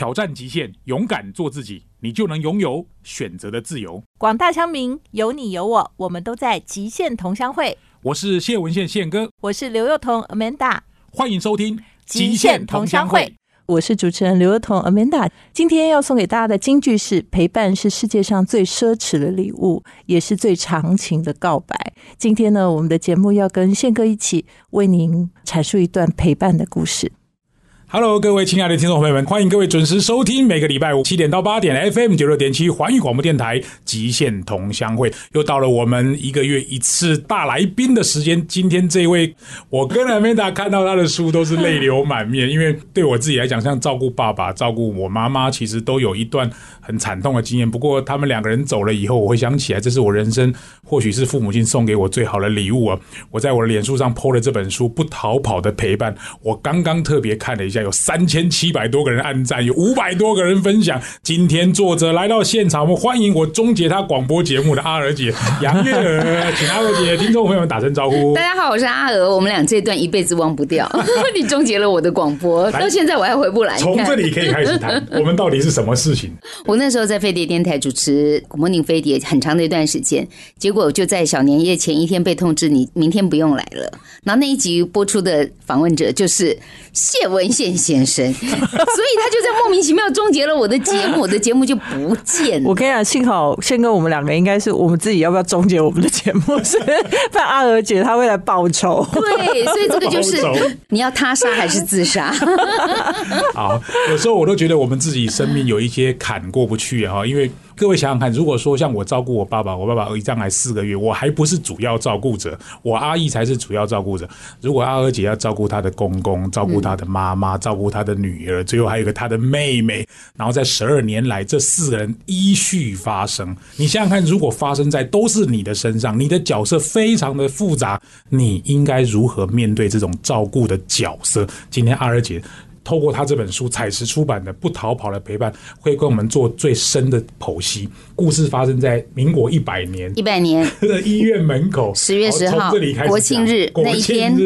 挑战极限，勇敢做自己，你就能拥有选择的自由。广大乡民，有你有我，我们都在极限同乡会。我是谢文宪宪哥，我是刘幼彤 Amanda，欢迎收听《极限同乡会》。我是主持人刘幼彤 Amanda。今天要送给大家的金句是：陪伴是世界上最奢侈的礼物，也是最长情的告白。今天呢，我们的节目要跟宪哥一起为您阐述一段陪伴的故事。Hello，各位亲爱的听众朋友们，欢迎各位准时收听每个礼拜五七点到八点 FM 九六点七环宇广播电台极限同乡会，又到了我们一个月一次大来宾的时间。今天这位，我跟 Amanda 看到他的书都是泪流满面，因为对我自己来讲，像照顾爸爸、照顾我妈妈，其实都有一段很惨痛的经验。不过他们两个人走了以后，我会想起来，这是我人生或许是父母亲送给我最好的礼物啊！我在我的脸书上 po 了这本书《不逃跑的陪伴》，我刚刚特别看了一下。有三千七百多个人按赞，有五百多个人分享。今天作者来到现场，我们欢迎我终结他广播节目的阿娥姐杨月娥，请阿娥姐听众朋友们打声招呼。大家好，我是阿娥，我们俩这段一辈子忘不掉。你终结了我的广播，到现在我还回不来。从这里可以开始谈，我们到底是什么事情？我那时候在飞碟电台主持《Morning 飞碟》很长的一段时间，结果就在小年夜前一天被通知，你明天不用来了。然后那一集播出的访问者就是谢文宪先生，所以他就在莫名其妙终结了我的节目，我的节目就不见了。我跟你讲，幸好宪哥我们两个应该是我们自己要不要终结我们的节目？是不然阿娥姐她会来报仇。对，所以这个就是你要他杀还是自杀？好，有时候我都觉得我们自己生命有一些坎过不去哈，因为。各位想想看，如果说像我照顾我爸爸，我爸爸一张来四个月，我还不是主要照顾者，我阿姨才是主要照顾者。如果阿娥姐要照顾她的公公，照顾她的妈妈，照顾她的女儿，最后还有个她的妹妹，然后在十二年来，这四个人依序发生。你想想看，如果发生在都是你的身上，你的角色非常的复杂，你应该如何面对这种照顾的角色？今天阿娥姐。透过他这本书彩石出版的《不逃跑的陪伴》，会跟我们做最深的剖析。故事发生在民国一百年，一百年 的医院门口，十月十号，国庆日那一天，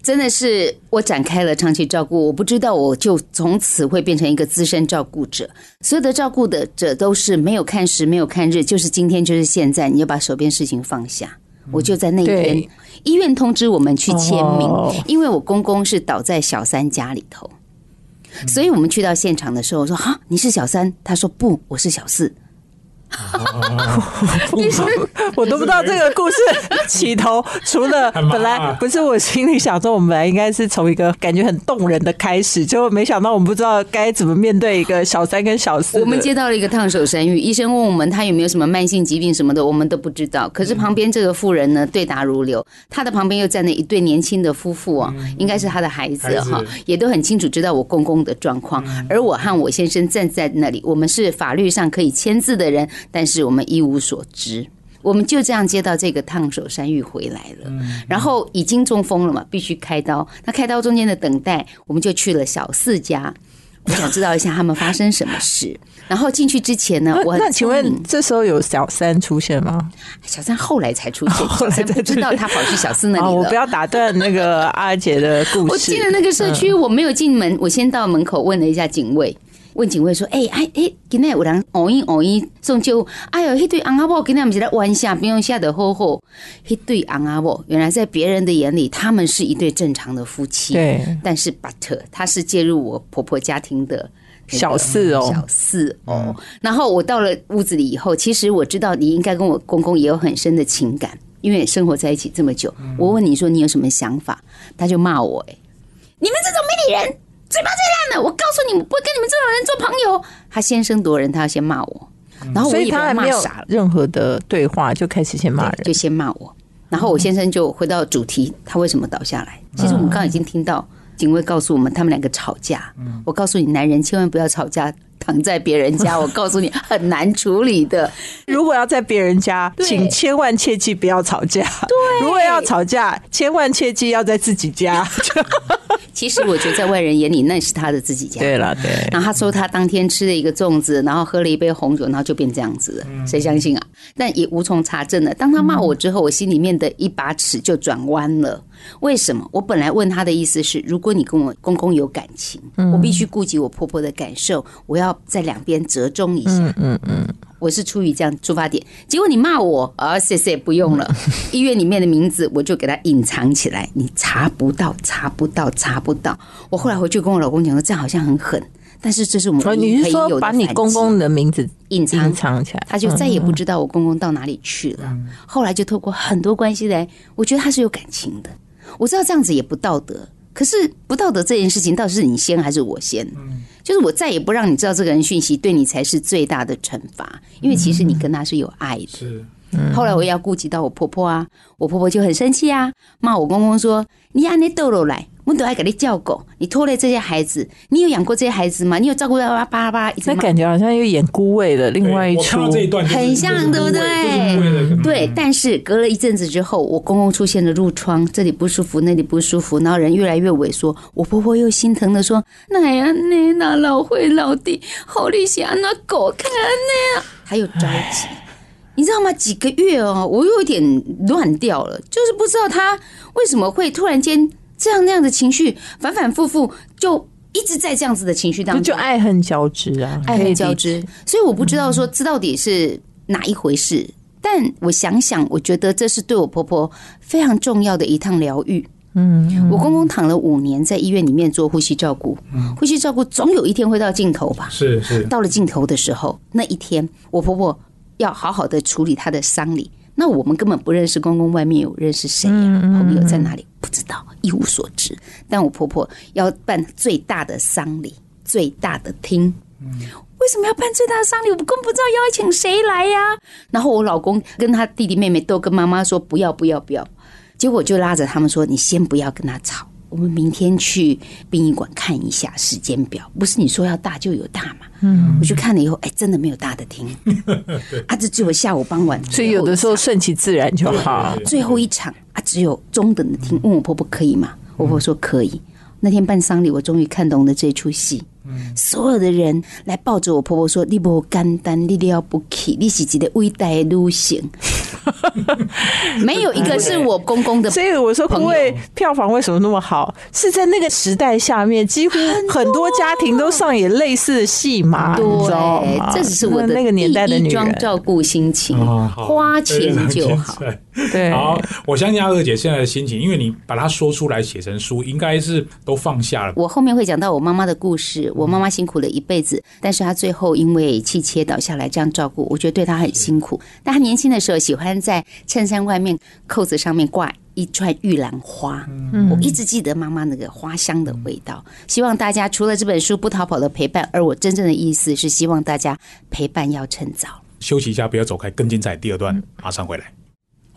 真的是我展开了长期照顾。我不知道，我就从此会变成一个资深照顾者。所有的照顾的者都是没有看时，没有看日，就是今天，就是现在。你要把手边事情放下。我就在那天，医院通知我们去签名，因为我公公是倒在小三家里头。所以我们去到现场的时候，我说：“哈，你是小三？”他说：“不，我是小四。” 其实我都不知道这个故事起头，除了 本来不是我心里想说，我们本来应该是从一个感觉很动人的开始，结果没想到我们不知道该怎么面对一个小三跟小四。我们接到了一个烫手山芋，医生问我们他有没有什么慢性疾病什么的，我们都不知道。可是旁边这个妇人呢，对答如流，他的旁边又站了一对年轻的夫妇啊，应该是他的孩子哈，也都很清楚知道我公公的状况。而我和我先生站在那里，我们是法律上可以签字的人。但是我们一无所知，我们就这样接到这个烫手山芋回来了，然后已经中风了嘛，必须开刀。那开刀中间的等待，我们就去了小四家，我想知道一下他们发生什么事。然后进去之前呢，我那请问这时候有小三出现吗？小三后来才出现，后来不知道他跑去小四那里了。我不要打断那个阿姐的故事。我进了那个社区，我没有进门，我先到门口问了一下警卫。问警卫说：“哎哎哎，今天有人偶遇偶遇送救，哎呦，一对昂阿婆跟他们是在玩下，不用下的吼吼，一对昂阿婆，原来在别人的眼里，他们是一对正常的夫妻。对，但是 but 他是介入我婆婆家庭的小四哦，小四哦。然后我到了屋子里以后，其实我知道你应该跟我公公也有很深的情感，因为生活在一起这么久。我问你说你有什么想法，他就骂我：哎，你们这种没理人。”嘴巴最烂的，我告诉你，不会跟你们这种人做朋友。他先声夺人，他要先骂我，然后我以他骂傻了。任何的对话就开始先骂人，就先骂我。然后我先生就回到主题，他为什么倒下来？其实我们刚刚已经听到警卫告诉我们，他们两个吵架。我告诉你，男人千万不要吵架。躺在别人家，我告诉你很难处理的。如果要在别人家，请千万切记不要吵架。对，如果要吵架，千万切记要在自己家。其实我觉得在外人眼里那是他的自己家。对了，对。然后他说他当天吃了一个粽子，然后喝了一杯红酒，然后就变这样子了。谁相信啊？但也无从查证了。当他骂我之后，我心里面的一把尺就转弯了。为什么？我本来问他的意思是，如果你跟我公公有感情，我必须顾及我婆婆的感受，我要在两边折中一下。嗯嗯嗯，我是出于这样出发点。结果你骂我啊，谢谢，不用了。医院里面的名字我就给他隐藏起来，你查不到，查不到，查不到。我后来回去跟我老公讲说，这样好像很狠。但是这是我们你是说把你公公的名字隐藏藏起来，他就再也不知道我公公到哪里去了。后来就透过很多关系来，我觉得他是有感情的。我知道这样子也不道德，可是不道德这件事情，到底是你先还是我先？就是我再也不让你知道这个人讯息，对你才是最大的惩罚。因为其实你跟他是有爱的。是。后来我要顾及到我婆婆啊，我婆婆就很生气啊，骂我公公说：“你按那豆豆来。”我都爱给你叫狗，你拖累这些孩子，你有养过这些孩子吗？你有照顾到巴巴巴？那感觉好像又演孤味的另外一出，很像，对不对？对。但是隔了一阵子之后，我公公出现了褥疮，这里不舒服，那里不舒服，然后人越来越萎缩。我婆婆又心疼的说：“奶呀，那那老会老弟，好利息啊，那狗看那样。”还有着急，你知道吗？几个月哦，我又有点乱掉了，就是不知道他为什么会突然间。这样那样的情绪反反复复，就一直在这样子的情绪当中，就爱恨交织啊，爱恨交织。所以我不知道说这到底是哪一回事，但我想想，我觉得这是对我婆婆非常重要的一趟疗愈。嗯，我公公躺了五年在医院里面做呼吸照顾，呼吸照顾总有一天会到尽头吧？是是，到了尽头的时候，那一天我婆婆要好好的处理她的丧礼。那我们根本不认识公公，外面有认识谁呀？朋友在哪里？不知道，一无所知。但我婆婆要办最大的丧礼，最大的厅。为什么要办最大的丧礼？我根本不知道邀请谁来呀。然后我老公跟他弟弟妹妹都跟妈妈说不要不要不要。结果就拉着他们说：“你先不要跟他吵。”我们明天去殡仪馆看一下时间表，不是你说要大就有大嘛？嗯，我去看了以后，哎，真的没有大的厅，啊，这只有下午傍晚，所以有的时候顺其自然就好。最后一场啊，只有中等的厅，问我婆婆可以吗？我婆婆说可以。那天办丧礼，我终于看懂了这出戏。所有的人来抱着我婆婆说：“你不简单，你了不起，你是一个伟大的女性。” 没有一个是我公公的。所以我说，因为票房为什么那么好？是在那个时代下面，几乎很多家庭都上演类似的戏码，对，这只是我的那个年代的女人照顾心情，花钱就好。对，好，我相信阿二姐现在的心情，因为你把它说出来写成书，应该是都放下了。我后面会讲到我妈妈的故事。我妈妈辛苦了一辈子，但是她最后因为气切倒下来，这样照顾，我觉得对她很辛苦。但她年轻的时候喜欢在衬衫外面扣子上面挂一串玉兰花，我一直记得妈妈那个花香的味道。希望大家除了这本书不逃跑的陪伴，而我真正的意思是希望大家陪伴要趁早。休息一下，不要走开，更精彩。第二段马上回来。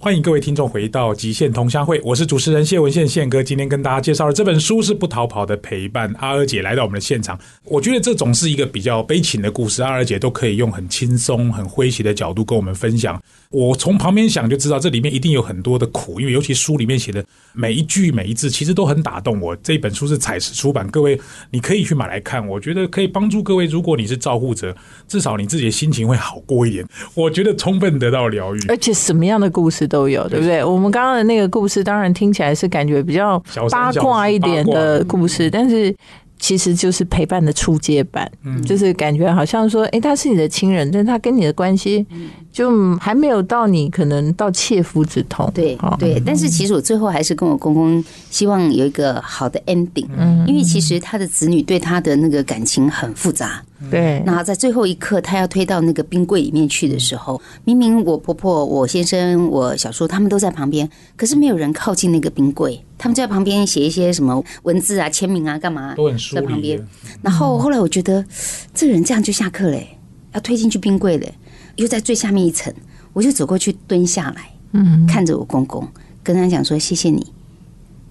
欢迎各位听众回到极限同乡会，我是主持人谢文宪宪哥。今天跟大家介绍的这本书是《不逃跑的陪伴》。阿二姐来到我们的现场，我觉得这总是一个比较悲情的故事，阿二姐都可以用很轻松、很诙谐的角度跟我们分享。我从旁边想就知道，这里面一定有很多的苦，因为尤其书里面写的每一句每一字，其实都很打动我。这本书是彩石出版，各位你可以去买来看，我觉得可以帮助各位。如果你是照护者，至少你自己的心情会好过一点。我觉得充分得到疗愈，而且什么样的故事都有，对不对？我们刚刚的那个故事，当然听起来是感觉比较八卦一点的故事，但是。其实就是陪伴的初阶版，就是感觉好像说，哎，他是你的亲人，但他跟你的关系就还没有到你可能到切肤之痛。对对，但是其实我最后还是跟我公公希望有一个好的 ending，因为其实他的子女对他的那个感情很复杂。对，那在最后一刻，他要推到那个冰柜里面去的时候，明明我婆婆、我先生、我小叔他们都在旁边，可是没有人靠近那个冰柜，他们就在旁边写一些什么文字啊、签名啊、干嘛，都很疏在旁边。然后后来我觉得，这人这样就下课嘞，要推进去冰柜嘞，又在最下面一层，我就走过去蹲下来，嗯，看着我公公，跟他讲说：“谢谢你，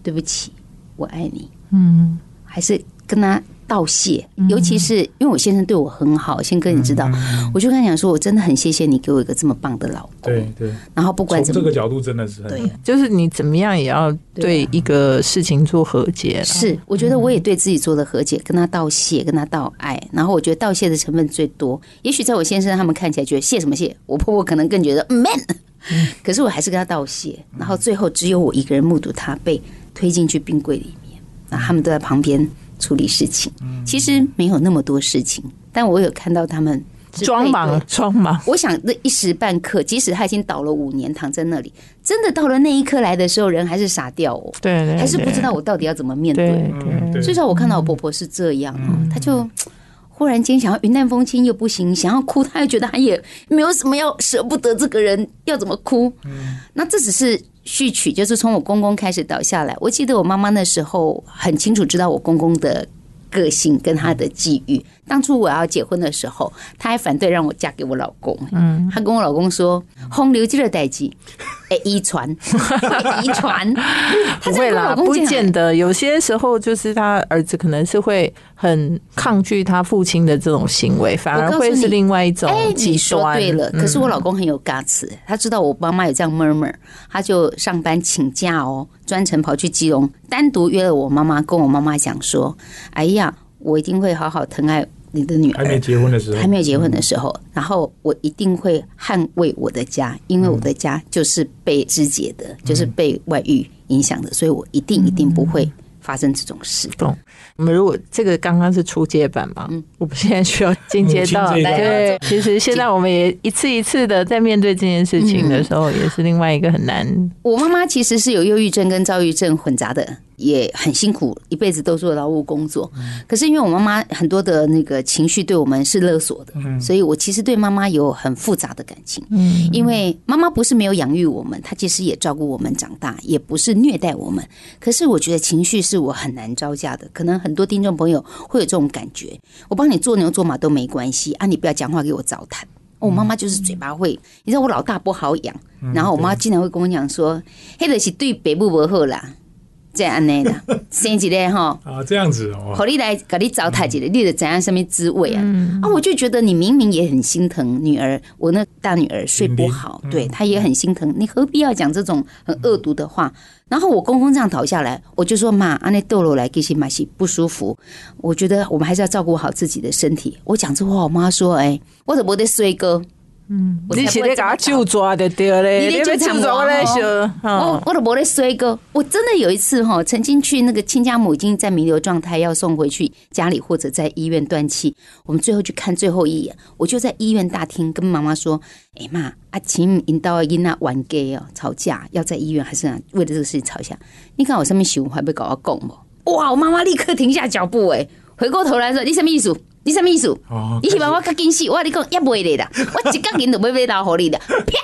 对不起，我爱你。”嗯，还是跟他。道谢，尤其是因为我先生对我很好，先哥你知道，我就跟他讲说，我真的很谢谢你给我一个这么棒的老公。对对。然后不管怎么这个角度真的是对，就是你怎么样也要对一个事情做和解。是，我觉得我也对自己做的和解，跟他道谢，跟他道爱。然后我觉得道谢的成分最多，也许在我先生他们看起来觉得谢什么谢，我婆婆可能更觉得 man。可是我还是跟他道谢，然后最后只有我一个人目睹他被推进去冰柜里面，那他们都在旁边处理事情。其实没有那么多事情，但我有看到他们装忙装忙。我想那一时半刻，即使他已经倒了五年，躺在那里，真的到了那一刻来的时候，人还是傻掉哦，对，还是不知道我到底要怎么面对。至少我看到我婆婆是这样哦，她就。忽然间想要云淡风轻又不行，想要哭他又觉得他也没有什么要舍不得这个人要怎么哭？嗯，那这只是序曲，就是从我公公开始倒下来。我记得我妈妈那时候很清楚知道我公公的个性跟他的际遇。当初我要结婚的时候，他还反对让我嫁给我老公。嗯，他跟我老公说：“红流记的代际。”哎，遗传，遗传，不会啦，不见得。有些时候就是他儿子可能是会很抗拒他父亲的这种行为，反而会是另外一种极端。对了，可是我老公很有 guts，他知道我妈妈有这样 murmur，他就上班请假哦，专程跑去基隆，单独约了我妈妈，跟我妈妈讲说：“哎呀，我一定会好好疼爱。”你的女儿还没结婚的时候，还没有结婚的时候，然后我一定会捍卫我的家，因为我的家就是被肢解的，就是被外遇影响的，所以我一定一定不会发生这种事。懂？我们如果这个刚刚是初阶版嘛，嗯，我们现在需要进阶到对。其实现在我们也一次一次的在面对这件事情的时候，也是另外一个很难。我妈妈其实是有忧郁症跟躁郁症混杂的。也很辛苦，一辈子都做劳务工作。可是因为我妈妈很多的那个情绪对我们是勒索的，所以我其实对妈妈有很复杂的感情。嗯，因为妈妈不是没有养育我们，她其实也照顾我们长大，也不是虐待我们。可是我觉得情绪是我很难招架的。可能很多听众朋友会有这种感觉。我帮你做牛做马都没关系啊，你不要讲话给我糟蹋。我妈妈就是嘴巴会，你知道我老大不好养，然后我妈经常会跟我讲说：“黑的是对北部不好啦。”这样的啦，生一个哈啊，这样子哦，好，你来给你糟蹋一个，你的怎样什么滋味啊？啊，我就觉得你明明也很心疼女儿，我那大女儿睡不好，对她也很心疼，你何必要讲这种很恶毒的话？然后我公公这样倒下来，我就说妈，阿那豆落来给些买些不舒服，我觉得我们还是要照顾好自己的身体。我讲这话，我妈说，哎，我怎么得睡哥？嗯，你是咧搞酒抓的对嘞？你咧酒抓我来说，我我都无咧说过。我真的有一次哈，曾经去那个亲家母已经在弥留状态，要送回去家里或者在医院断气。我们最后去看最后一眼，我就在医院大厅跟妈妈说：“哎妈，阿琴引到因那玩 gay 哦，吵架要在医院还是为了这个事情吵架？你看我上面想还被搞到讲不？哇！我妈妈立刻停下脚步，哎，回过头来说：你什么意思？”你什么意思？你希望我较惊死？我你讲也袂的啦，我一个人都袂被打火力的，啪！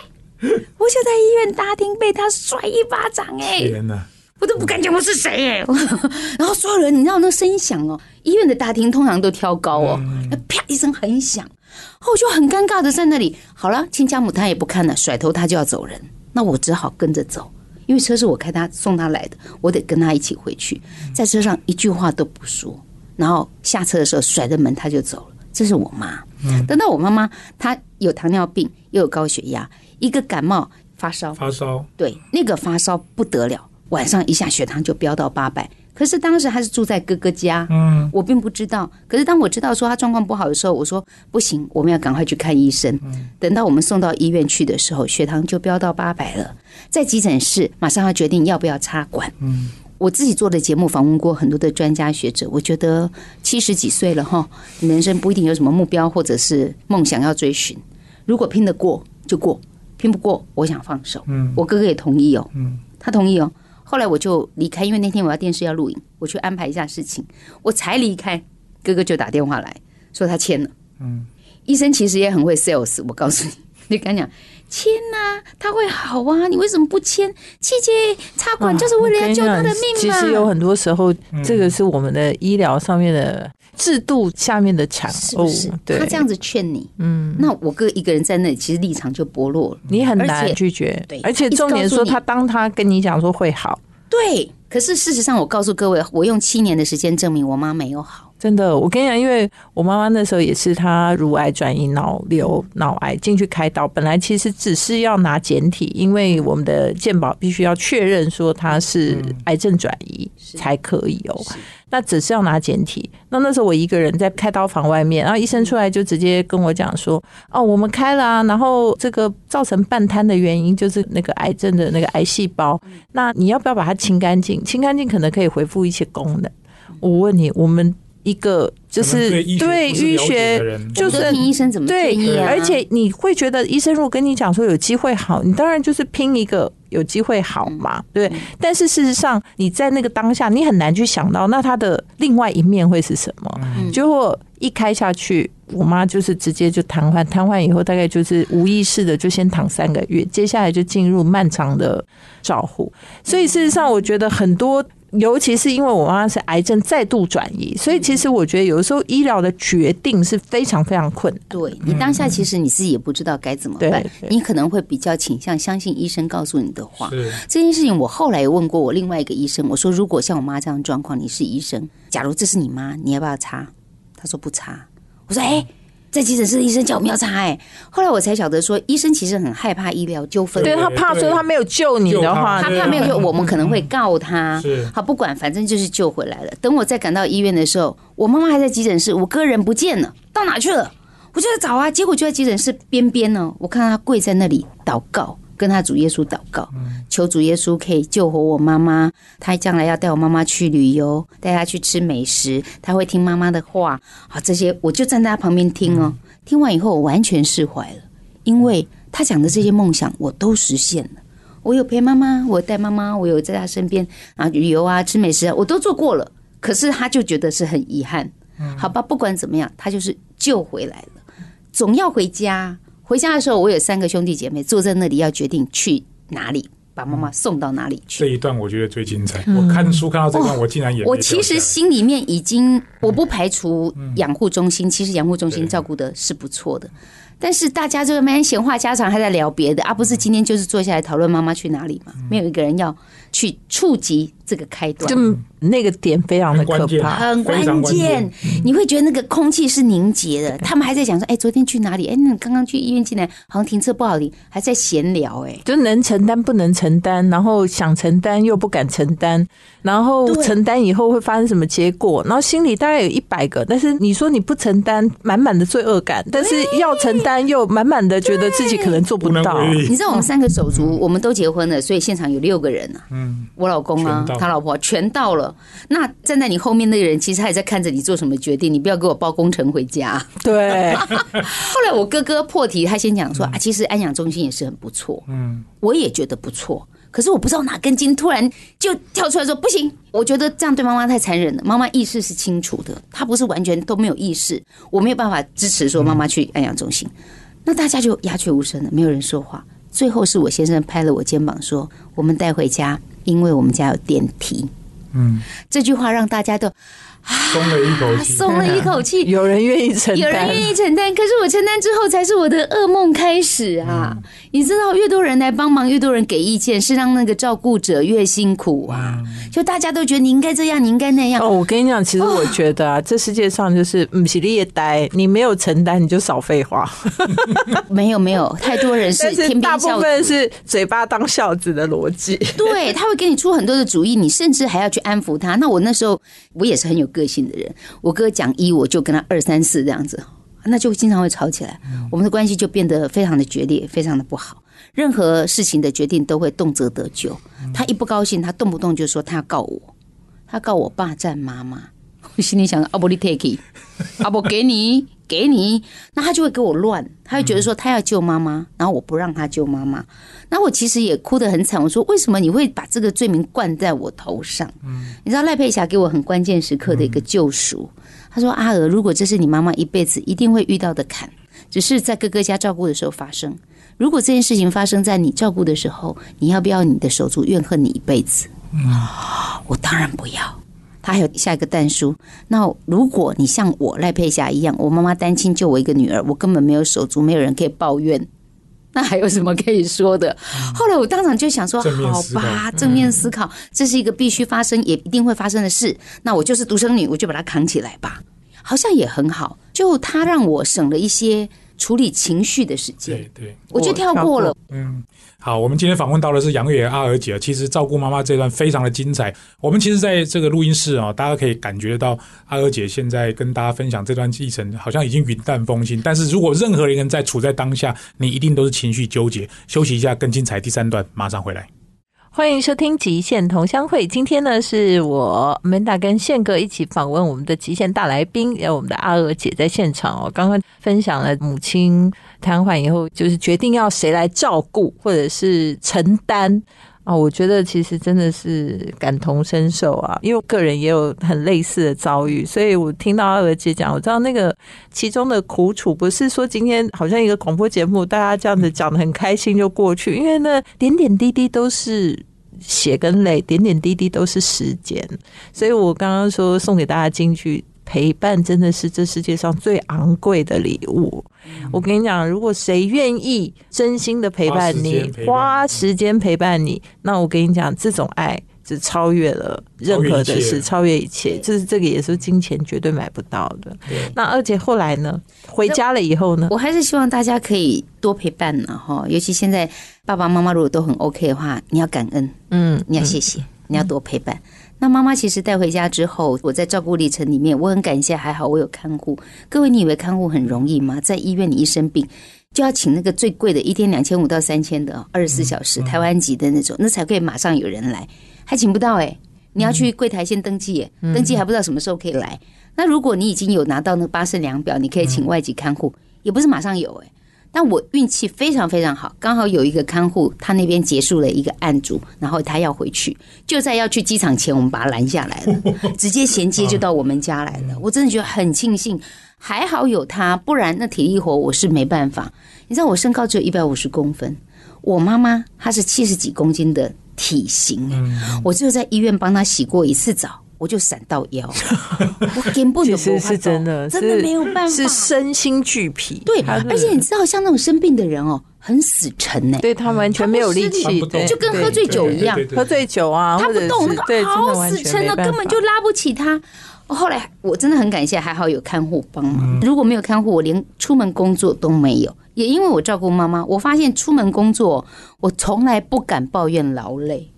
我就在医院大厅被他甩一巴掌，哎，天哪！我都不敢讲我是谁，哎，然后所有人，你知道那声音响哦，医院的大厅通常都挑高哦，那啪一声很响，我就很尴尬的在那里。好了，亲家母他也不看了，甩头他就要走人，那我只好跟着走，因为车是我开他送他来的，我得跟他一起回去，在车上一句话都不说。然后下车的时候甩着门他就走了，这是我妈。等到我妈妈，她有糖尿病又有高血压，一个感冒发烧，发烧，对，那个发烧不得了，晚上一下血糖就飙到八百。可是当时还是住在哥哥家，嗯，我并不知道。可是当我知道说他状况不好的时候，我说不行，我们要赶快去看医生。等到我们送到医院去的时候，血糖就飙到八百了，在急诊室马上要决定要不要插管。嗯。我自己做的节目访问过很多的专家学者，我觉得七十几岁了哈，人生不一定有什么目标或者是梦想要追寻。如果拼得过就过，拼不过我想放手。嗯，我哥哥也同意哦，嗯，他同意哦。后来我就离开，因为那天我要电视要录影，我去安排一下事情，我才离开，哥哥就打电话来说他签了。嗯，医生其实也很会 sales，我告诉你，你敢讲。签呐，他会好啊！你为什么不签？七姐插管就是为了要救他的命嘛。其实有很多时候，这个是我们的医疗上面的制度下面的产物。他这样子劝你，嗯，那我哥一个人在那里，其实立场就薄弱了。你很难拒绝。对，而且重点说，他当他跟你讲说会好，对。可是事实上，我告诉各位，我用七年的时间证明我妈没有好。真的，我跟你讲，因为我妈妈那时候也是，她乳癌转移脑瘤脑癌进去开刀，本来其实只是要拿简体，因为我们的健保必须要确认说她是癌症转移才可以哦。那只是要拿简体。那那时候我一个人在开刀房外面，然后医生出来就直接跟我讲说：“哦，我们开了啊，然后这个造成半瘫的原因就是那个癌症的那个癌细胞。那你要不要把它清干净？清干净可能可以恢复一些功能。我问你，我们。”一个就是对医学，就是听医生怎么建议啊？而且你会觉得医生如果跟你讲说有机会好，你当然就是拼一个有机会好嘛，对。但是事实上你在那个当下，你很难去想到那他的另外一面会是什么。结果一开下去，我妈就是直接就瘫痪，瘫痪以后大概就是无意识的就先躺三个月，接下来就进入漫长的照护。所以事实上，我觉得很多。尤其是因为我妈妈是癌症再度转移，所以其实我觉得有的时候医疗的决定是非常非常困难。对你当下其实你自己也不知道该怎么办，你可能会比较倾向相信医生告诉你的话。这件事情我后来也问过我另外一个医生，我说如果像我妈这样状况，你是医生，假如这是你妈，你要不要查？他说不查。我说哎。在急诊室，医生叫我们要擦。哎，后来我才晓得说，医生其实很害怕医疗纠纷，对他怕说他没有救你的话，他怕没有救，我们可能会告他。好，不管，反正就是救回来了。等我再赶到医院的时候，我妈妈还在急诊室，我哥人不见了，到哪去了？我就在找啊，结果就在急诊室边边呢。我看到他跪在那里祷告。跟他主耶稣祷告，求主耶稣可以救活我妈妈。他将来要带我妈妈去旅游，带她去吃美食，他会听妈妈的话。好，这些我就站在他旁边听哦。听完以后，我完全释怀了，因为他讲的这些梦想我都实现了。我有陪妈妈，我带妈妈，我有在他身边啊，旅游啊，吃美食啊，我都做过了。可是他就觉得是很遗憾。好吧，不管怎么样，他就是救回来了，总要回家。回家的时候，我有三个兄弟姐妹坐在那里，要决定去哪里，把妈妈送到哪里去。这一段我觉得最精彩。我看书看到这段，我竟然也我其实心里面已经，我不排除养护中心，其实养护中心照顾的是不错的。但是大家这个蛮闲话家常，还在聊别的，而不是今天就是坐下来讨论妈妈去哪里嘛？没有一个人要去触及这个开端。就那个点非常的可怕，很关键。你会觉得那个空气是凝结的。他们还在讲说：“哎，昨天去哪里？哎，那刚刚去医院进来，好像停车不好停，还在闲聊。”哎，就能承担不能承担，然后想承担又不敢承担，然后承担以后会发生什么结果？然后心里大概有一百个，但是你说你不承担，满满的罪恶感；但是要承担，又满满的觉得自己可能做不到。你知道我们三个手足，我们都结婚了，所以现场有六个人啊。嗯，我老公啊，他老婆全到了。那站在你后面那个人，其实他也在看着你做什么决定。你不要给我包工程回家。对。后来我哥哥破题，他先讲说啊，其实安养中心也是很不错。嗯，我也觉得不错。可是我不知道哪根筋突然就跳出来说不行。我觉得这样对妈妈太残忍了。妈妈意识是清楚的，她不是完全都没有意识。我没有办法支持说妈妈去安养中心。那大家就鸦雀无声了，没有人说话。最后是我先生拍了我肩膀说：“我们带回家，因为我们家有电梯。”嗯，这句话让大家都。松了一口气，松了一口气。有人愿意承担，有人愿意承担。可是我承担之后，才是我的噩梦开始啊！你知道，越多人来帮忙，越多人给意见，是让那个照顾者越辛苦啊！就大家都觉得你应该这样，你应该那样。哦，我跟你讲，其实我觉得啊，这世界上就是嗯，喜力也呆，你没有承担，你就少废话。没有没有，太多人是天大部分是嘴巴当孝子的逻辑。对他会给你出很多的主意，你甚至还要去安抚他。那我那时候，我也是很有。个性的人，我哥讲一，我就跟他二三四这样子，那就经常会吵起来，我们的关系就变得非常的决裂，非常的不好。任何事情的决定都会动辄得咎。他一不高兴，他动不动就说他要告我，他告我霸占妈妈。我心里想，阿伯你 take，阿伯给你给你，那他就会给我乱，他会觉得说他要救妈妈，然后我不让他救妈妈。那我其实也哭得很惨。我说：“为什么你会把这个罪名灌在我头上？”嗯，你知道赖佩霞给我很关键时刻的一个救赎。他说：“阿娥，如果这是你妈妈一辈子一定会遇到的坎，只是在哥哥家照顾的时候发生。如果这件事情发生在你照顾的时候，你要不要你的手足怨恨你一辈子？”啊，我当然不要。他还有下一个蛋叔。那如果你像我赖佩霞一样，我妈妈单亲就我一个女儿，我根本没有手足，没有人可以抱怨。那还有什么可以说的？后来我当场就想说，好吧，正面思考，这是一个必须发生也一定会发生的事。那我就是独生女，我就把它扛起来吧，好像也很好。就它让我省了一些。处理情绪的时间，对对，我就跳过了。嗯，好，我们今天访问到的是杨月阿娥姐，其实照顾妈妈这段非常的精彩。我们其实在这个录音室啊，大家可以感觉到阿娥姐现在跟大家分享这段历程，好像已经云淡风轻。但是如果任何一个人在处在当下，你一定都是情绪纠结。休息一下，更精彩第三段马上回来。欢迎收听《极限同乡会》。今天呢，是我 Manda 跟宪哥一起访问我们的极限大来宾，有我们的阿娥姐在现场哦。刚刚分享了母亲瘫痪以后，就是决定要谁来照顾或者是承担。啊，我觉得其实真的是感同身受啊，因为我个人也有很类似的遭遇，所以我听到二姐讲，我知道那个其中的苦楚，不是说今天好像一个广播节目，大家这样子讲的很开心就过去，因为那点点滴滴都是血跟泪，点点滴滴都是时间，所以我刚刚说送给大家京剧。陪伴真的是这世界上最昂贵的礼物。我跟你讲，如果谁愿意真心的陪伴你，花时间陪伴你，那我跟你讲，这种爱是超越了任何的事，超越一切。就是这个也是金钱绝对买不到的。那而且后来呢，回家了以后呢，我还是希望大家可以多陪伴呢，哈。尤其现在爸爸妈妈如果都很 OK 的话，你要感恩，嗯，你要谢谢，你要多陪伴。那妈妈其实带回家之后，我在照顾历程里面，我很感谢，还好我有看护。各位，你以为看护很容易吗？在医院你一生病，就要请那个最贵的，一天两千五到三千的，二十四小时台湾籍的那种，那才可以马上有人来，还请不到哎！你要去柜台先登记，登记还不知道什么时候可以来。那如果你已经有拿到那八胜量表，你可以请外籍看护，也不是马上有哎。但我运气非常非常好，刚好有一个看护，他那边结束了一个案组，然后他要回去，就在要去机场前，我们把他拦下来了，直接衔接就到我们家来了。我真的觉得很庆幸，还好有他，不然那体力活我是没办法。你知道我身高只有一百五十公分，我妈妈她是七十几公斤的体型，我只有在医院帮她洗过一次澡。我就闪到腰，我根本就不是真的，真的没有办法，是身心俱疲。对，而且你知道，像那种生病的人哦，很死沉呢，对他完全没有力气，就跟喝醉酒一样，喝醉酒啊，他不动，那个好死沉啊，根本就拉不起他。后来我真的很感谢，还好有看护帮忙，如果没有看护，我连出门工作都没有。也因为我照顾妈妈，我发现出门工作，我从来不敢抱怨劳累。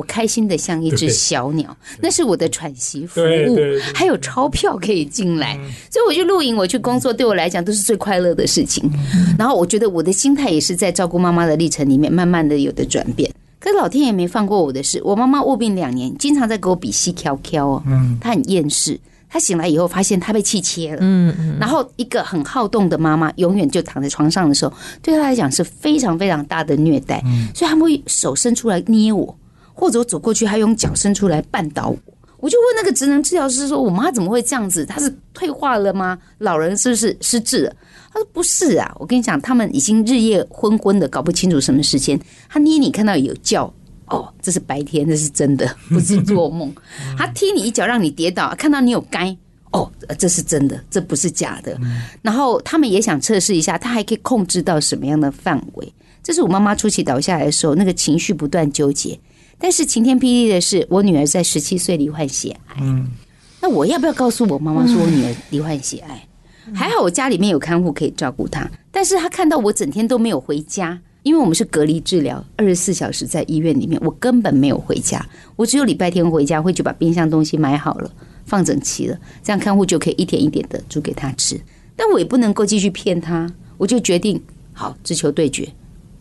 我开心的像一只小鸟，那是我的喘息服务，还有钞票可以进来，所以我去露营，我去工作，对我来讲都是最快乐的事情。然后我觉得我的心态也是在照顾妈妈的历程里面，慢慢的有的转变。可是老天爷没放过我的事，我妈妈卧病两年，经常在给我比戏挑挑哦，嗯，她很厌世，她醒来以后发现她被气切了，嗯嗯，然后一个很好动的妈妈，永远就躺在床上的时候，对她来讲是非常非常大的虐待，所以他们会手伸出来捏我。或者我走过去，他用脚伸出来绊倒我，我就问那个职能治疗师说：“我妈怎么会这样子？她是退化了吗？老人是不是失智了？”他说：“不是啊，我跟你讲，他们已经日夜昏昏的，搞不清楚什么时间。他捏你看到有叫，哦，这是白天，这是真的，不是做梦。他踢你一脚让你跌倒，看到你有该，哦，这是真的，这不是假的。然后他们也想测试一下，他还可以控制到什么样的范围？这是我妈妈初期倒下来的时候，那个情绪不断纠结。”但是晴天霹雳的是，我女儿在十七岁罹患血癌。嗯，那我要不要告诉我妈妈说我女儿罹患血癌？还好我家里面有看护可以照顾她，但是她看到我整天都没有回家，因为我们是隔离治疗，二十四小时在医院里面，我根本没有回家。我只有礼拜天回家，会去把冰箱东西买好了，放整齐了，这样看护就可以一点一点的煮给她吃。但我也不能够继续骗她，我就决定好只求对决。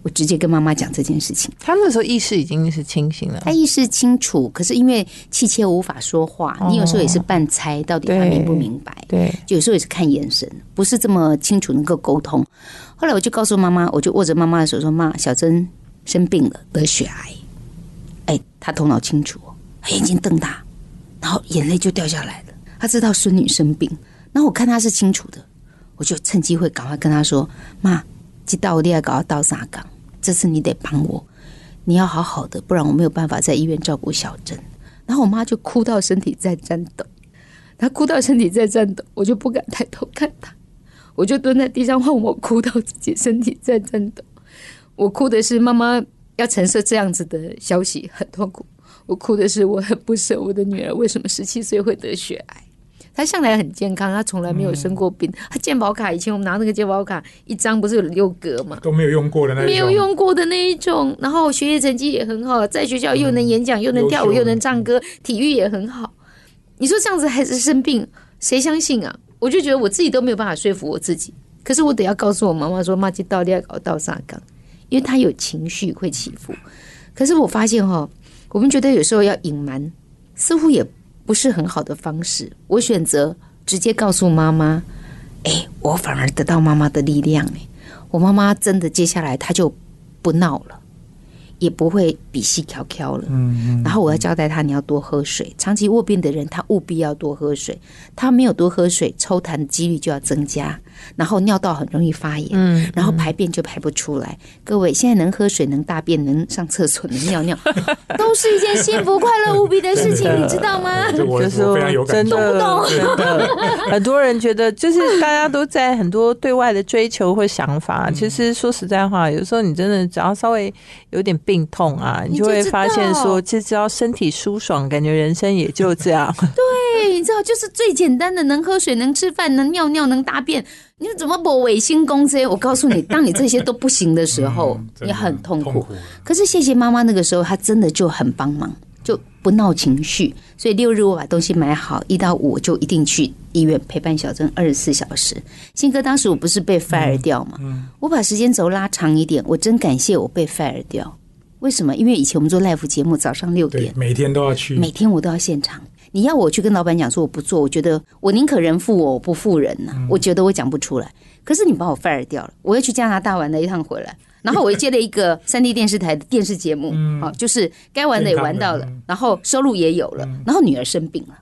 我直接跟妈妈讲这件事情，他那时候意识已经是清醒了，他意识清楚，可是因为气切无法说话，你有时候也是半猜到底他明不明白，对，就有时候也是看眼神，不是这么清楚能够沟通。后来我就告诉妈妈，我就握着妈妈的手说：“妈，小珍生病了，得血癌。”哎，他头脑清楚，眼睛瞪大，然后眼泪就掉下来了。他知道孙女生病，然后我看他是清楚的，我就趁机会赶快跟他说：“妈。”知道我要搞到啥岗，这次你得帮我，你要好好的，不然我没有办法在医院照顾小珍。然后我妈就哭到身体在颤抖，她哭到身体在颤抖，我就不敢抬头看她，我就蹲在地上换我哭到自己身体在颤抖。我哭的是妈妈要承受这样子的消息，很痛苦。我哭的是我很不舍我的女儿为什么十七岁会得血癌。她向来很健康，他从来没有生过病。他健保卡以前我们拿那个健保卡一张不是有六格嘛？都没有用过的那没有用过的那一种。然后学业成绩也很好，在学校又能演讲，又能跳舞，又能唱歌，体育也很好。你说这样子孩子生病，谁相信啊？我就觉得我自己都没有办法说服我自己。可是我得要告诉我妈妈说：“妈，这到底要搞到啥岗？”因为他有情绪会起伏。可是我发现哈，我们觉得有时候要隐瞒，似乎也不是很好的方式。我选择直接告诉妈妈：“哎，我反而得到妈妈的力量哎，我妈妈真的接下来她就不闹了。”也不会比细条条了。嗯然后我要交代他，你要多喝水。长期卧病的人，他务必要多喝水。他没有多喝水，抽痰的几率就要增加。然后尿道很容易发炎。嗯。然后排便就排不出来。各位，现在能喝水、能大便、能上厕所、能尿尿，都是一件幸福、快乐无比的事情，你知道吗？就是真的，真的，很多人觉得，就是大家都在很多对外的追求或想法。其实说实在话，有时候你真的只要稍微有点。病痛啊，你就会发现说，其实只要身体舒爽，感觉人生也就这样。对，你知道，就是最简单的，能喝水，能吃饭，能尿尿，能大便，你怎么不违心公这些？我告诉你，当你这些都不行的时候，你很痛苦。可是谢谢妈妈，那个时候她真的就很帮忙。就不闹情绪，所以六日我把东西买好，一到五就一定去医院陪伴小珍二十四小时。新哥当时我不是被 fire 掉嘛，我把时间轴拉长一点，我真感谢我被 fire 掉。为什么？因为以前我们做 live 节目，早上六点，每天都要去，每天我都要现场。你要我去跟老板讲说我不做，我觉得我宁可人负我，我不负人呐。我觉得我讲不出来。可是你把我 fire 掉了，我又去加拿大玩了一趟回来。然后我又接了一个三 D 电视台的电视节目，好，就是该玩的也玩到了，然后收入也有了，然后女儿生病了，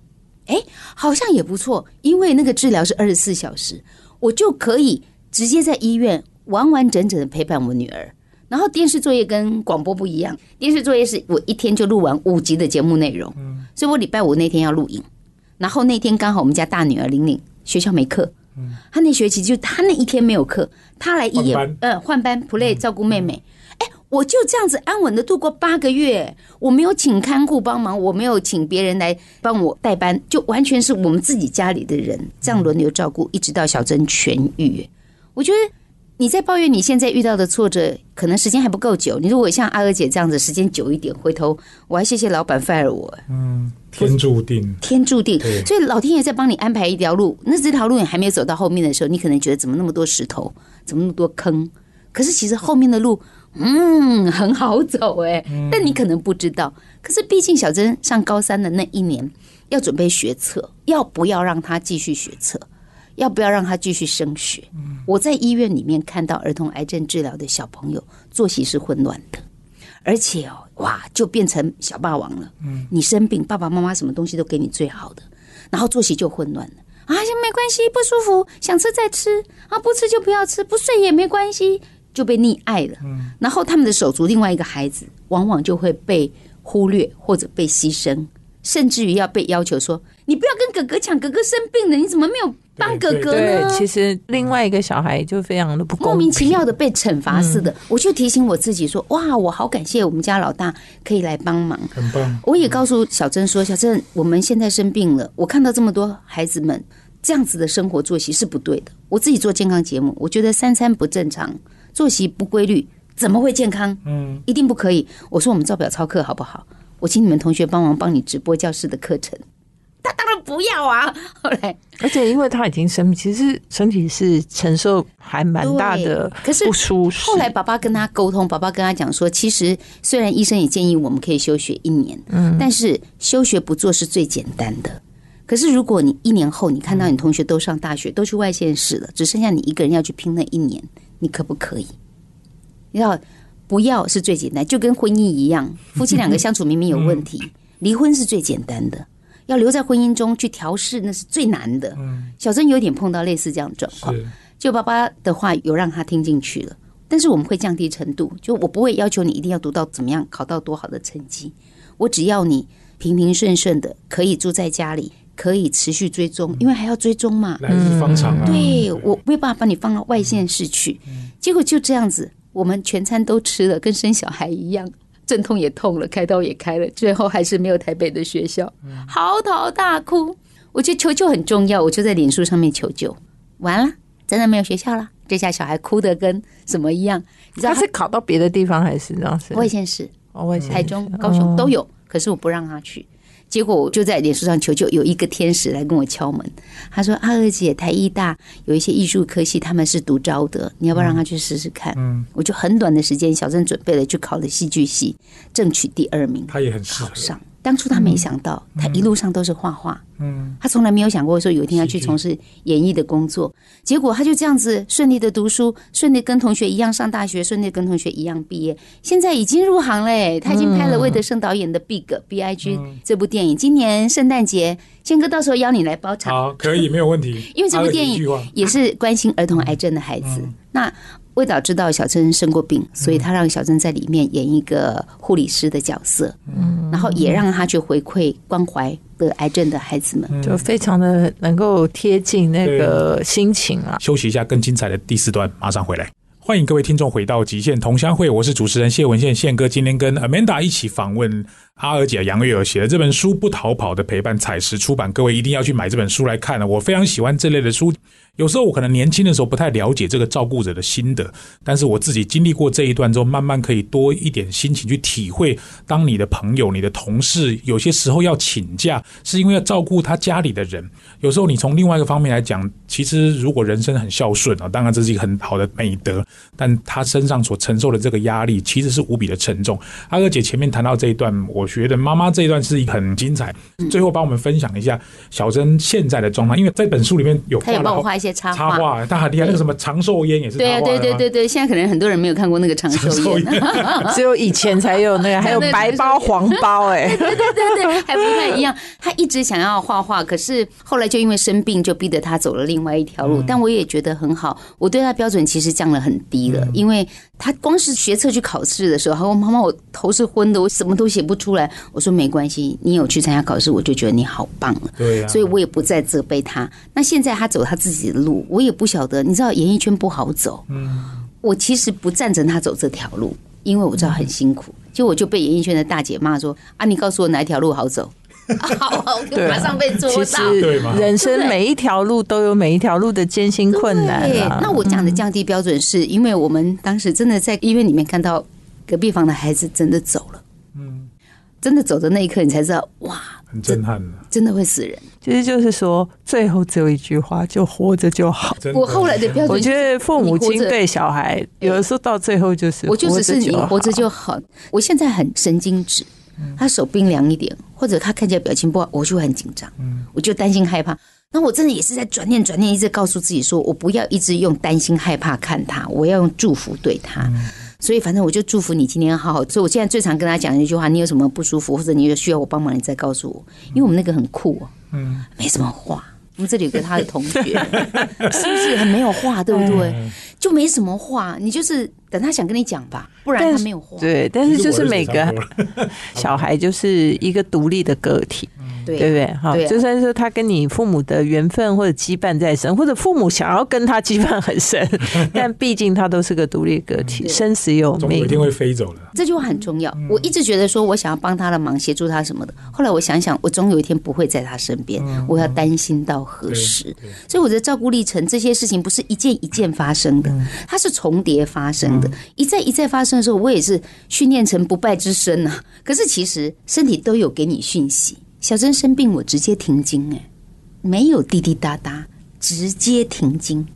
哎，好像也不错，因为那个治疗是二十四小时，我就可以直接在医院完完整整的陪伴我女儿。然后电视作业跟广播不一样，电视作业是我一天就录完五集的节目内容，所以我礼拜五那天要录影，然后那天刚好我们家大女儿玲玲学校没课。她那学期就她那一天没有课，她来一夜呃换班 play 照顾妹妹，哎，我就这样子安稳的度过八个月，我没有请看护帮忙，我没有请别人来帮我代班，就完全是我们自己家里的人这样轮流照顾，一直到小珍痊愈。我觉得。你在抱怨你现在遇到的挫折，可能时间还不够久。你如果像阿娥姐这样子，时间久一点，回头我还谢谢老板 fire 我。嗯，天注定，天注定。所以老天爷在帮你安排一条路，那这条路你还没有走到后面的时候，你可能觉得怎么那么多石头，怎么那么多坑？可是其实后面的路，嗯，很好走哎。但你可能不知道。可是毕竟小珍上高三的那一年，要准备学测，要不要让她继续学测？要不要让他继续升学？我在医院里面看到儿童癌症治疗的小朋友作息是混乱的，而且哦，哇，就变成小霸王了。嗯，你生病，爸爸妈妈什么东西都给你最好的，然后作息就混乱了。啊，没关系，不舒服，想吃再吃啊，不吃就不要吃，不睡也没关系，就被溺爱了。嗯，然后他们的手足另外一个孩子，往往就会被忽略或者被牺牲，甚至于要被要求说：“你不要跟哥哥抢，哥哥生病了，你怎么没有？”当哥哥呢？其实另外一个小孩就非常的不莫名其妙的被惩罚似的。我就提醒我自己说：哇，我好感谢我们家老大可以来帮忙，很棒。我也告诉小珍说：小珍，我们现在生病了，我看到这么多孩子们这样子的生活作息是不对的。我自己做健康节目，我觉得三餐不正常，作息不规律，怎么会健康？嗯，一定不可以。我说我们照表操课好不好？我请你们同学帮忙帮你直播教室的课程。他当然不要啊！后来，而且因为他已经生病，其实身体是承受还蛮大的，可是不舒适。后来爸爸跟他沟通，爸爸跟他讲说，其实虽然医生也建议我们可以休学一年，嗯，但是休学不做是最简单的。可是如果你一年后你看到你同学都上大学，都去外县市了，只剩下你一个人要去拼那一年，你可不可以？要不要是最简单，就跟婚姻一样，夫妻两个相处明明有问题，离婚是最简单的。要留在婚姻中去调试，那是最难的。小珍有点碰到类似这样的状况，就爸爸的话有让他听进去了，但是我们会降低程度，就我不会要求你一定要读到怎么样，考到多好的成绩，我只要你平平顺顺的，可以住在家里，可以持续追踪，因为还要追踪嘛。来日方长啊！对我没有办法把你放到外县市去，结果就这样子。我们全餐都吃了，跟生小孩一样，阵痛也痛了，开刀也开了，最后还是没有台北的学校，嚎啕大哭。我觉得求救很重要，我就在脸书上面求救。完了，真的没有学校了，这下小孩哭的跟什么一样？你知道他是考到别的地方还是这样是？外县市、哦外县市台中、高雄都有，可是我不让他去。结果我就在脸书上求救，有一个天使来跟我敲门，他说：“阿二姐，台艺大有一些艺术科系，他们是独招的，你要不要让他去试试看？”嗯，我就很短的时间，小郑准备了去考了戏剧系，争取第二名他也很适合。上。当初他没想到，他一路上都是画画，嗯，他从来没有想过说有一天要去从事演艺的工作。结果他就这样子顺利的读书，顺利跟同学一样上大学，顺利跟同学一样毕业，现在已经入行嘞。他已经拍了魏德胜导演的《Big B I G》这部电影，今年圣诞节，宪哥到时候邀你来包场。好，可以，没有问题。因为这部电影也是关心儿童癌症的孩子。那魏导知道小珍生过病，所以他让小珍在里面演一个护理师的角色，嗯，然后也让他去回馈关怀得癌症的孩子们。就非常的能够贴近那个心情啊。休息一下，更精彩的第四段马上回来。欢迎各位听众回到极限同乡会，我是主持人谢文宪宪哥。今天跟 Amanda 一起访问阿尔姐杨月儿写的这本书《不逃跑的陪伴》，彩石出版，各位一定要去买这本书来看了。我非常喜欢这类的书。有时候我可能年轻的时候不太了解这个照顾者的心得，但是我自己经历过这一段之后，慢慢可以多一点心情去体会。当你的朋友、你的同事有些时候要请假，是因为要照顾他家里的人。有时候你从另外一个方面来讲，其实如果人生很孝顺啊，当然这是一个很好的美德，但他身上所承受的这个压力其实是无比的沉重。阿哥姐前面谈到这一段，我觉得妈妈这一段是很精彩。最后帮我们分享一下小珍现在的状况，因为在本书里面有他有帮我画一些插插画。画，他很厉害，那个什么长寿烟也是对啊，对对对对，现在可能很多人没有看过那个长寿烟 只有以前才有那个，还有白包、黄包、哎，对对对，还不太一样。他一直想要画画，可是后来就因为生病，就逼得他走了另外一条路。但我也觉得很好，我对他标准其实降了很低了，因为他光是学测去考试的时候，他说：“妈妈，我头是昏的，我什么都写不出来。”我说：“没关系，你有去参加考试，我就觉得你好棒了。”对啊，所以我也不再责备他。那现在他走他自己的路，我也不晓得。你知道演艺圈不好走，嗯，我其实不赞成他走这条路，因为我知道很辛苦。就我就被演艺圈的大姐骂说：“啊，你告诉我哪一条路好走？” 好，我马上被捉其到。实对嘛人生每一条路都有每一条路的艰辛困难。那我讲的降低标准，是因为我们当时真的在医院里面看到隔壁房的孩子真的走真的走的那一刻，你才知道，哇，很震撼的，真的会死人。其实就是说，最后只有一句话，就活着就好。我后来的标准，我觉得父母亲对小孩，有的时候到最后就是我就只是你活着就好。我现在很神经质，他手冰凉一点，或者他看起来表情不好，我就会很紧张，我就担心害怕。那我真的也是在转念转念，一直告诉自己说，我不要一直用担心害怕看他，我要用祝福对他。所以反正我就祝福你今天好好。所以我现在最常跟他讲一句话：你有什么不舒服，或者你有需要我帮忙，你再告诉我。因为我们那个很酷哦，嗯，没什么话。我们这里有个他的同学，是不是很没有话，对不对？就没什么话，你就是等他想跟你讲吧，不然他没有话。对，但是就是每个小孩就是一个独立的个体，对对不对？哈，啊就算是他跟你父母的缘分或者羁绊再深，或者父母想要跟他羁绊很深，但毕竟他都是个独立个体，生死有命总有一。天会飞走的。这句话很重要。我一直觉得说我想要帮他的忙，协助他什么的。后来我想想，我总有一天不会在他身边，我要担心到何时？所以我的照顾历程，这些事情不是一件一件发生的，它是重叠发生的，一再一再发生的时候，我也是训练成不败之身呐、可是其实身体都有给你讯息。小珍生病，我直接停经，哎，没有滴滴答答，直接停经，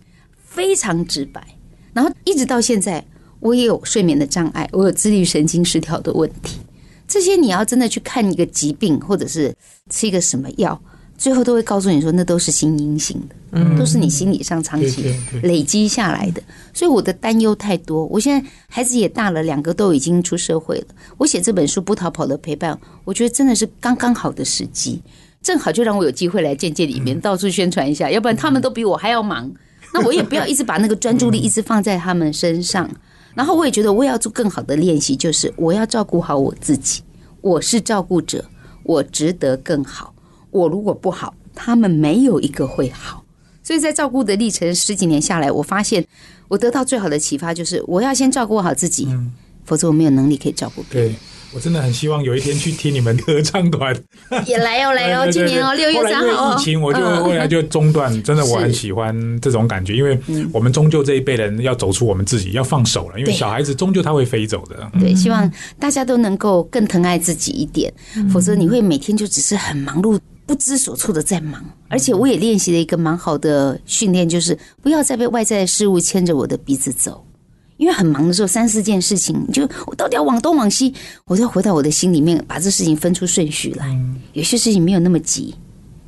非常直白。然后一直到现在，我也有睡眠的障碍，我有自律神经失调的问题。这些你要真的去看一个疾病，或者是吃一个什么药，最后都会告诉你说，那都是心因性的，都是你心理上长期累积下来的。所以我的担忧太多。我现在孩子也大了，两个都已经出社会了。我写这本书《不逃跑的陪伴》，我觉得真的是刚刚好的时机，正好就让我有机会来见见里面到处宣传一下，要不然他们都比我还要忙。那我也不要一直把那个专注力一直放在他们身上。然后我也觉得我也要做更好的练习，就是我要照顾好我自己。我是照顾者，我值得更好。我如果不好，他们没有一个会好。所以在照顾的历程十几年下来，我发现我得到最好的启发就是，我要先照顾好自己，否则我没有能力可以照顾别人。对我真的很希望有一天去听你们合唱团。也来哦，来哦，对对今年哦，六月三号哦疫情，我就嗯后来就中断。真的，我很喜欢这种感觉，因为我们终究这一辈人要走出我们自己，要放手了。因为小孩子终究他会飞走的。对，希望大家都能够更疼爱自己一点，否则你会每天就只是很忙碌。不知所措的在忙，而且我也练习了一个蛮好的训练，就是不要再被外在的事物牵着我的鼻子走。因为很忙的时候，三四件事情，就我到底要往东往西，我都要回到我的心里面，把这事情分出顺序来。有些事情没有那么急，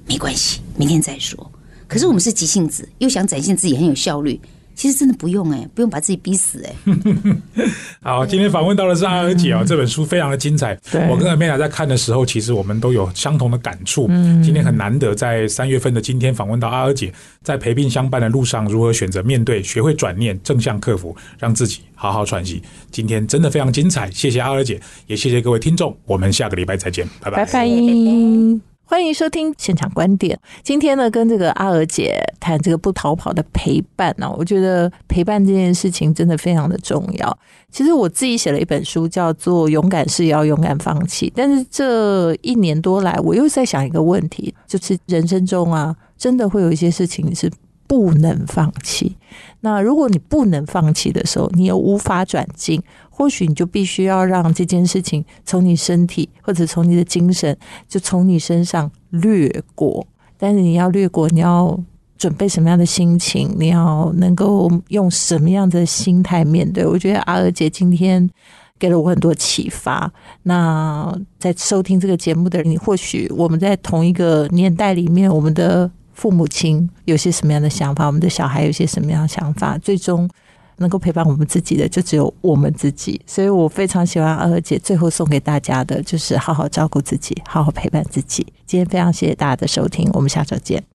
没关系，明天再说。可是我们是急性子，又想展现自己很有效率，其实真的不用哎、不用把自己逼死哎、好，今天访问到的是阿尔姐哦，这本书非常的精彩。对我跟阿美雅在看的时候，其实我们都有相同的感触。今天很难得在三月份的今天访问到阿尔姐，在陪病相伴的路上，如何选择面对，学会转念，正向克服，让自己好好喘息。今天真的非常精彩，谢谢阿尔姐，也谢谢各位听众，我们下个礼拜再见，拜拜拜拜。欢迎收听现场观点。今天呢，跟这个阿娥姐谈这个不逃跑的陪伴呢、我觉得陪伴这件事情真的非常的重要。其实我自己写了一本书，叫做《勇敢是要勇敢放弃》，但是这一年多来，我又在想一个问题，就是人生中啊，真的会有一些事情是不能放弃。那如果你不能放弃的时候，你又无法转进，或许你就必须要让这件事情从你身体或者从你的精神，就从你身上掠过。但是你要掠过，你要准备什么样的心情？你要能够用什么样的心态面对？我觉得阿娥姐今天。给了我很多启发。那在收听这个节目的人，你或许我们在同一个年代里面，我们的父母亲有些什么样的想法，我们的小孩有些什么样的想法，最终能够陪伴我们自己的，就只有我们自己。所以我非常喜欢二姐最后送给大家的，就是好好照顾自己，好好陪伴自己。今天非常谢谢大家的收听，我们下周见。